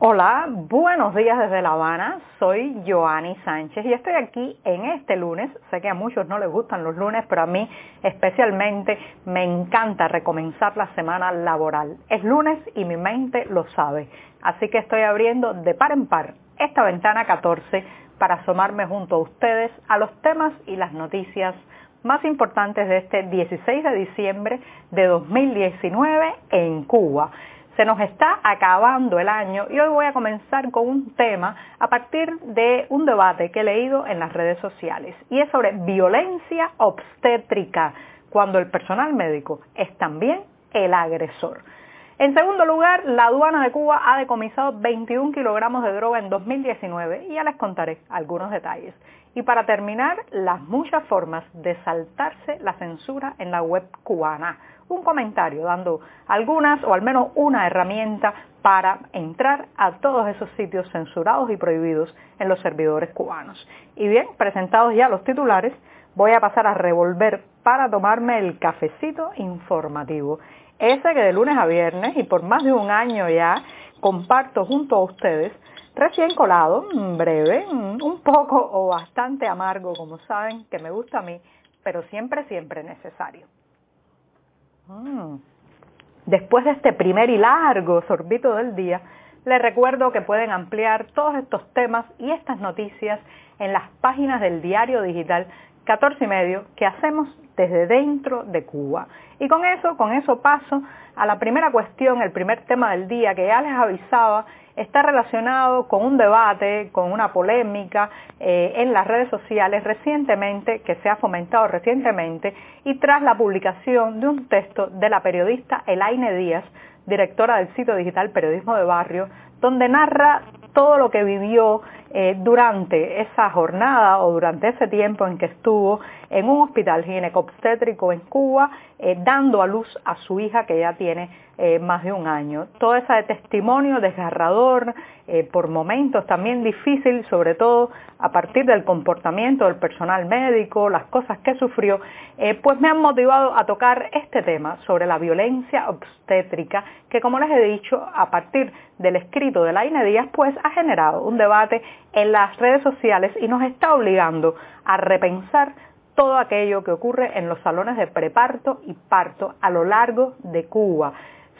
Hola, buenos días desde La Habana. Soy Joanny Sánchez y estoy aquí en este lunes. Sé que a muchos no les gustan los lunes, pero a mí especialmente me encanta recomenzar la semana laboral. Es lunes y mi mente lo sabe. Así que estoy abriendo de par en par esta ventana 14 para asomarme junto a ustedes a los temas y las noticias más importantes de este 16 de diciembre de 2019 en Cuba. Se nos está acabando el año y hoy voy a comenzar con un tema a partir de un debate que he leído en las redes sociales y es sobre violencia obstétrica cuando el personal médico es también el agresor. En segundo lugar, la aduana de Cuba ha decomisado 21 kilogramos de droga en 2019 y ya les contaré algunos detalles. Y para terminar, las muchas formas de saltarse la censura en la web cubana un comentario dando algunas o al menos una herramienta para entrar a todos esos sitios censurados y prohibidos en los servidores cubanos. Y bien, presentados ya los titulares, voy a pasar a revolver para tomarme el cafecito informativo. Ese que de lunes a viernes y por más de un año ya comparto junto a ustedes, recién colado, breve, un poco o bastante amargo, como saben, que me gusta a mí, pero siempre, siempre necesario. Mm. Después de este primer y largo sorbito del día, les recuerdo que pueden ampliar todos estos temas y estas noticias en las páginas del diario digital 14 y medio que hacemos desde dentro de Cuba. Y con eso, con eso paso a la primera cuestión, el primer tema del día que ya les avisaba está relacionado con un debate, con una polémica eh, en las redes sociales recientemente, que se ha fomentado recientemente, y tras la publicación de un texto de la periodista Elaine Díaz, directora del sitio digital Periodismo de Barrio, donde narra todo lo que vivió eh, durante esa jornada o durante ese tiempo en que estuvo en un hospital ginecobstétrico en Cuba, eh, dando a luz a su hija que ya tiene eh, más de un año. Todo ese testimonio desgarrador, por momentos también difícil, sobre todo a partir del comportamiento del personal médico, las cosas que sufrió, pues me han motivado a tocar este tema sobre la violencia obstétrica, que como les he dicho, a partir del escrito de Laine Díaz, pues ha generado un debate en las redes sociales y nos está obligando a repensar todo aquello que ocurre en los salones de preparto y parto a lo largo de Cuba.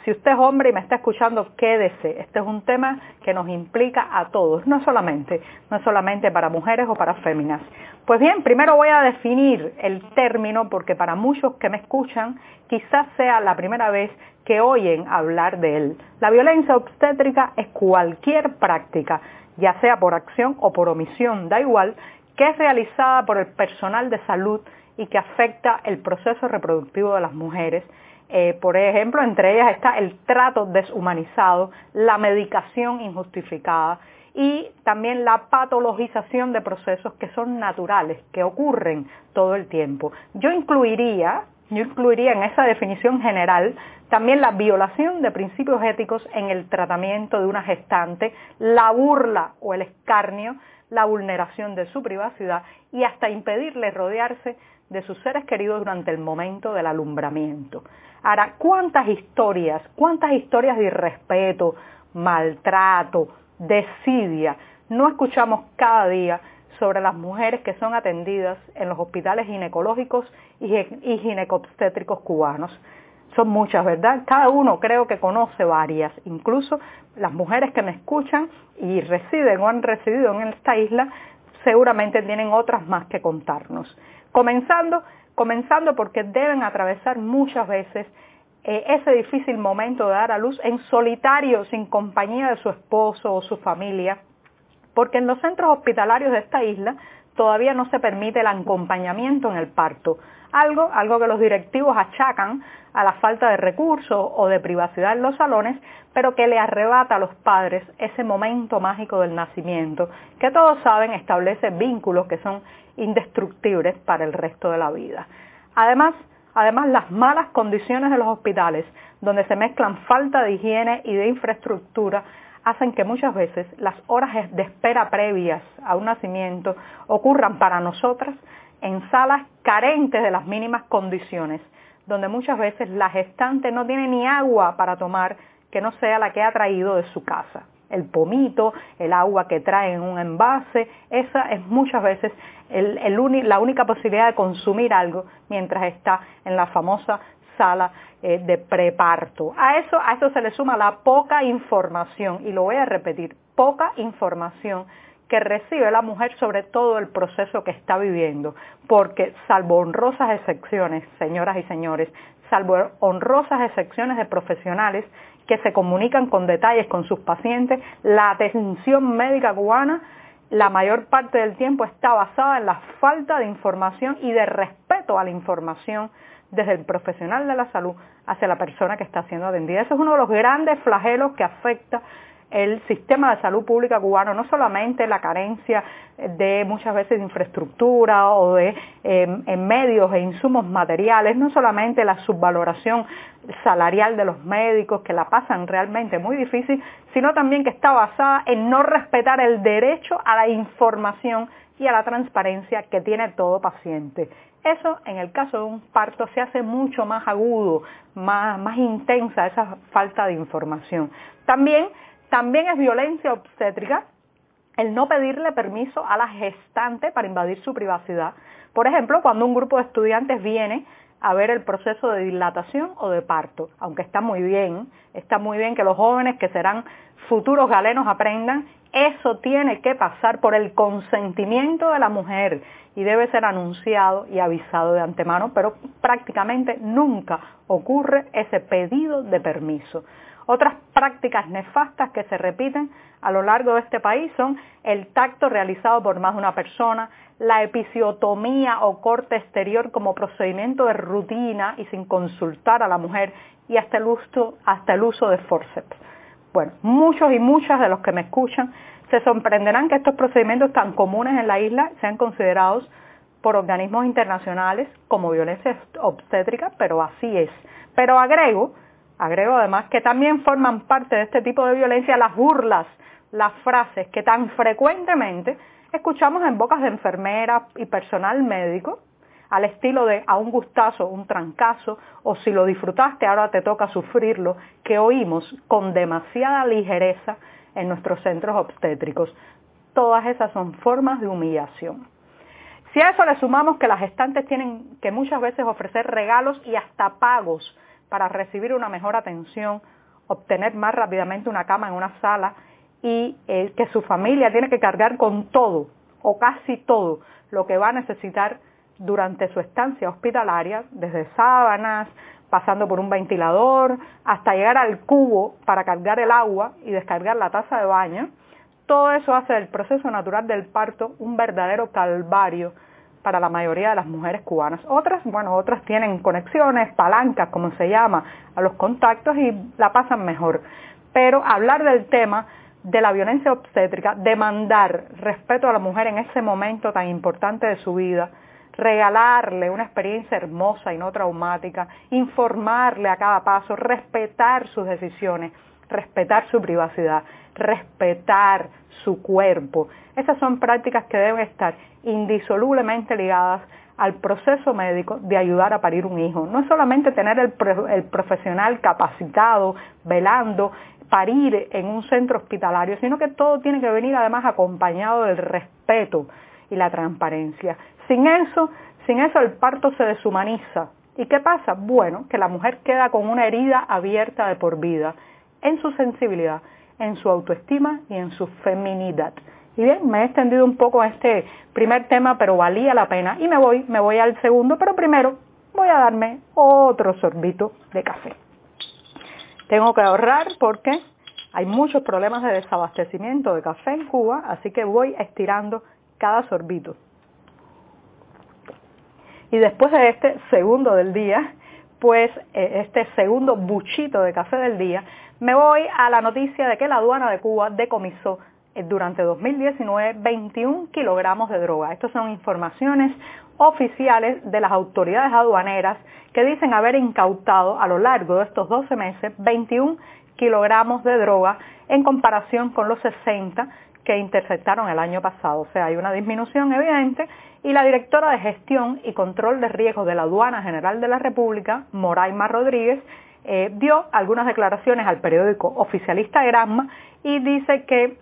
Si usted es hombre y me está escuchando, quédese. Este es un tema que nos implica a todos, no solamente, no solamente para mujeres o para féminas. Pues bien, primero voy a definir el término porque para muchos que me escuchan quizás sea la primera vez que oyen hablar de él. La violencia obstétrica es cualquier práctica ya sea por acción o por omisión, da igual, que es realizada por el personal de salud y que afecta el proceso reproductivo de las mujeres. Eh, por ejemplo, entre ellas está el trato deshumanizado, la medicación injustificada y también la patologización de procesos que son naturales, que ocurren todo el tiempo. Yo incluiría, yo incluiría en esa definición general también la violación de principios éticos en el tratamiento de una gestante, la burla o el escarnio, la vulneración de su privacidad y hasta impedirle rodearse de sus seres queridos durante el momento del alumbramiento. Ahora, ¿cuántas historias, cuántas historias de irrespeto, maltrato, desidia no escuchamos cada día sobre las mujeres que son atendidas en los hospitales ginecológicos y ginecobstétricos cubanos? Son muchas, ¿verdad? Cada uno creo que conoce varias, incluso las mujeres que me escuchan y residen o han residido en esta isla seguramente tienen otras más que contarnos. Comenzando, comenzando porque deben atravesar muchas veces eh, ese difícil momento de dar a luz en solitario, sin compañía de su esposo o su familia, porque en los centros hospitalarios de esta isla todavía no se permite el acompañamiento en el parto, algo, algo que los directivos achacan a la falta de recursos o de privacidad en los salones, pero que le arrebata a los padres ese momento mágico del nacimiento, que todos saben establece vínculos que son indestructibles para el resto de la vida. Además, además las malas condiciones de los hospitales, donde se mezclan falta de higiene y de infraestructura, hacen que muchas veces las horas de espera previas a un nacimiento ocurran para nosotras en salas carentes de las mínimas condiciones, donde muchas veces la gestante no tiene ni agua para tomar que no sea la que ha traído de su casa. el pomito, el agua que trae en un envase, esa es muchas veces la única posibilidad de consumir algo mientras está en la famosa sala eh, de preparto. A eso, a eso se le suma la poca información, y lo voy a repetir, poca información que recibe la mujer sobre todo el proceso que está viviendo, porque salvo honrosas excepciones, señoras y señores, salvo honrosas excepciones de profesionales que se comunican con detalles con sus pacientes, la atención médica cubana la mayor parte del tiempo está basada en la falta de información y de respeto a la información desde el profesional de la salud hacia la persona que está siendo atendida. Ese es uno de los grandes flagelos que afecta el sistema de salud pública cubano, no solamente la carencia de muchas veces de infraestructura o de em, medios e insumos materiales, no solamente la subvaloración salarial de los médicos que la pasan realmente muy difícil, sino también que está basada en no respetar el derecho a la información y a la transparencia que tiene todo paciente. Eso en el caso de un parto se hace mucho más agudo, más, más intensa esa falta de información. También, también es violencia obstétrica el no pedirle permiso a la gestante para invadir su privacidad. Por ejemplo, cuando un grupo de estudiantes viene a ver el proceso de dilatación o de parto, aunque está muy bien, está muy bien que los jóvenes que serán futuros galenos aprendan, eso tiene que pasar por el consentimiento de la mujer y debe ser anunciado y avisado de antemano, pero prácticamente nunca ocurre ese pedido de permiso. Otras prácticas nefastas que se repiten a lo largo de este país son el tacto realizado por más de una persona, la episiotomía o corte exterior como procedimiento de rutina y sin consultar a la mujer y hasta el uso, de forceps. Bueno, muchos y muchas de los que me escuchan se sorprenderán que estos procedimientos tan comunes en la isla sean considerados por organismos internacionales como violencia obstétrica, pero así es. Pero agrego Agrego además que también forman parte de este tipo de violencia las burlas, las frases que tan frecuentemente escuchamos en bocas de enfermeras y personal médico, al estilo de a un gustazo, un trancazo, o si lo disfrutaste ahora te toca sufrirlo, que oímos con demasiada ligereza en nuestros centros obstétricos. Todas esas son formas de humillación. Si a eso le sumamos que las gestantes tienen que muchas veces ofrecer regalos y hasta pagos para recibir una mejor atención, obtener más rápidamente una cama en una sala y eh, que su familia tiene que cargar con todo o casi todo lo que va a necesitar durante su estancia hospitalaria, desde sábanas, pasando por un ventilador, hasta llegar al cubo para cargar el agua y descargar la taza de baño, todo eso hace del proceso natural del parto un verdadero calvario para la mayoría de las mujeres cubanas. Otras, bueno, otras tienen conexiones, palancas, como se llama, a los contactos y la pasan mejor. Pero hablar del tema de la violencia obstétrica, demandar respeto a la mujer en ese momento tan importante de su vida, regalarle una experiencia hermosa y no traumática, informarle a cada paso, respetar sus decisiones, respetar su privacidad, respetar su cuerpo. Esas son prácticas que deben estar indisolublemente ligadas al proceso médico de ayudar a parir un hijo. No es solamente tener el, profesional capacitado, velando, parir en un centro hospitalario, sino que todo tiene que venir además acompañado del respeto y la transparencia. Sin eso, sin eso el parto se deshumaniza. ¿Y qué pasa? Bueno, que la mujer queda con una herida abierta de por vida en su sensibilidad, en su autoestima y en su feminidad. Y bien, me he extendido un poco a este primer tema, pero valía la pena. Y me voy, me voy al segundo, pero primero voy a darme otro sorbito de café. Tengo que ahorrar porque hay muchos problemas de desabastecimiento de café en Cuba, así que voy estirando cada sorbito. Y después de este segundo del día, pues este segundo buchito de café del día, me voy a la noticia de que la aduana de Cuba decomisó eh, durante 2019 21 kilogramos de droga. Estas son informaciones oficiales de las autoridades aduaneras que dicen haber incautado a lo largo de estos 12 meses 21 kilogramos de droga en comparación con los 60 que interceptaron el año pasado. O sea, hay una disminución evidente y la directora de gestión y control de riesgos de la aduana general de la República, Moraima Rodríguez, eh, dio algunas declaraciones al periódico oficialista Gramma y dice que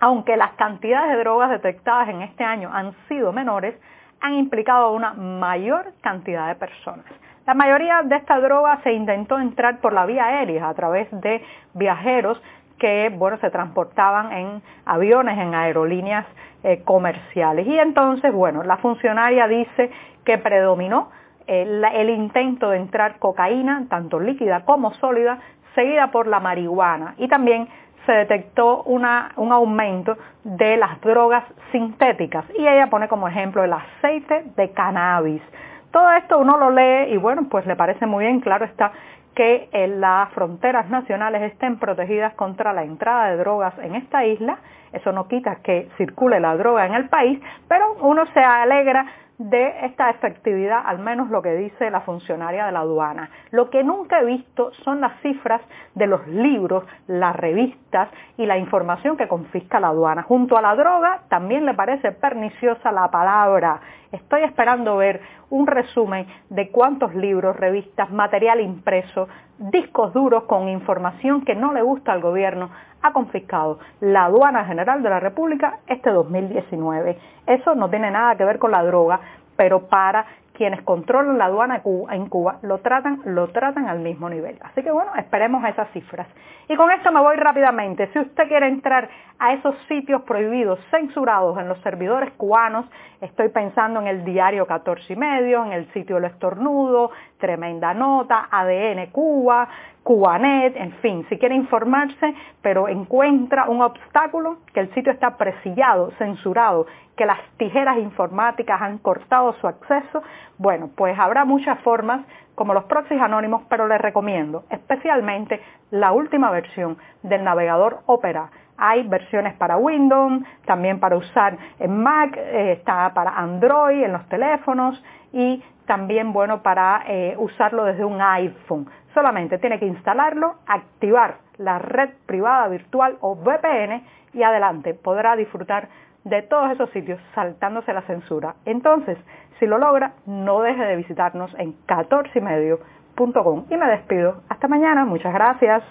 aunque las cantidades de drogas detectadas en este año han sido menores, han implicado a una mayor cantidad de personas. La mayoría de esta droga se intentó entrar por la vía aérea a través de viajeros que bueno, se transportaban en aviones, en aerolíneas eh, comerciales. Y entonces, bueno, la funcionaria dice que predominó el, el intento de entrar cocaína, tanto líquida como sólida, seguida por la marihuana. Y también se detectó una, un aumento de las drogas sintéticas. Y ella pone como ejemplo el aceite de cannabis. Todo esto uno lo lee y bueno, pues le parece muy bien, claro está, que las fronteras nacionales estén protegidas contra la entrada de drogas en esta isla. Eso no quita que circule la droga en el país, pero uno se alegra de esta efectividad, al menos lo que dice la funcionaria de la aduana. Lo que nunca he visto son las cifras de los libros, las revistas y la información que confisca la aduana. Junto a la droga también le parece perniciosa la palabra. Estoy esperando ver un resumen de cuántos libros, revistas, material impreso, discos duros con información que no le gusta al gobierno ha confiscado la aduana general de la República este 2019. Eso no tiene nada que ver con la droga, pero para quienes controlan la aduana en Cuba lo tratan, lo tratan al mismo nivel. Así que bueno, esperemos esas cifras. Y con esto me voy rápidamente. Si usted quiere entrar a esos sitios prohibidos, censurados en los servidores cubanos, estoy pensando en el diario 14 y medio, en el sitio El Estornudo, Tremenda Nota, ADN Cuba, Cubanet, en fin, si quiere informarse, pero encuentra un obstáculo, que el sitio está presillado, censurado, que las tijeras informáticas han cortado su acceso, bueno, pues habrá muchas formas como los proxies anónimos, pero les recomiendo especialmente la última versión del navegador Opera. Hay versiones para Windows, también para usar en Mac, eh, está para Android en los teléfonos y también bueno para eh, usarlo desde un iPhone. Solamente tiene que instalarlo, activar la red privada virtual o VPN y adelante podrá disfrutar de todos esos sitios saltándose la censura. Entonces, si lo logra, no deje de visitarnos en 14 y medio.com. Y me despido. Hasta mañana. Muchas gracias.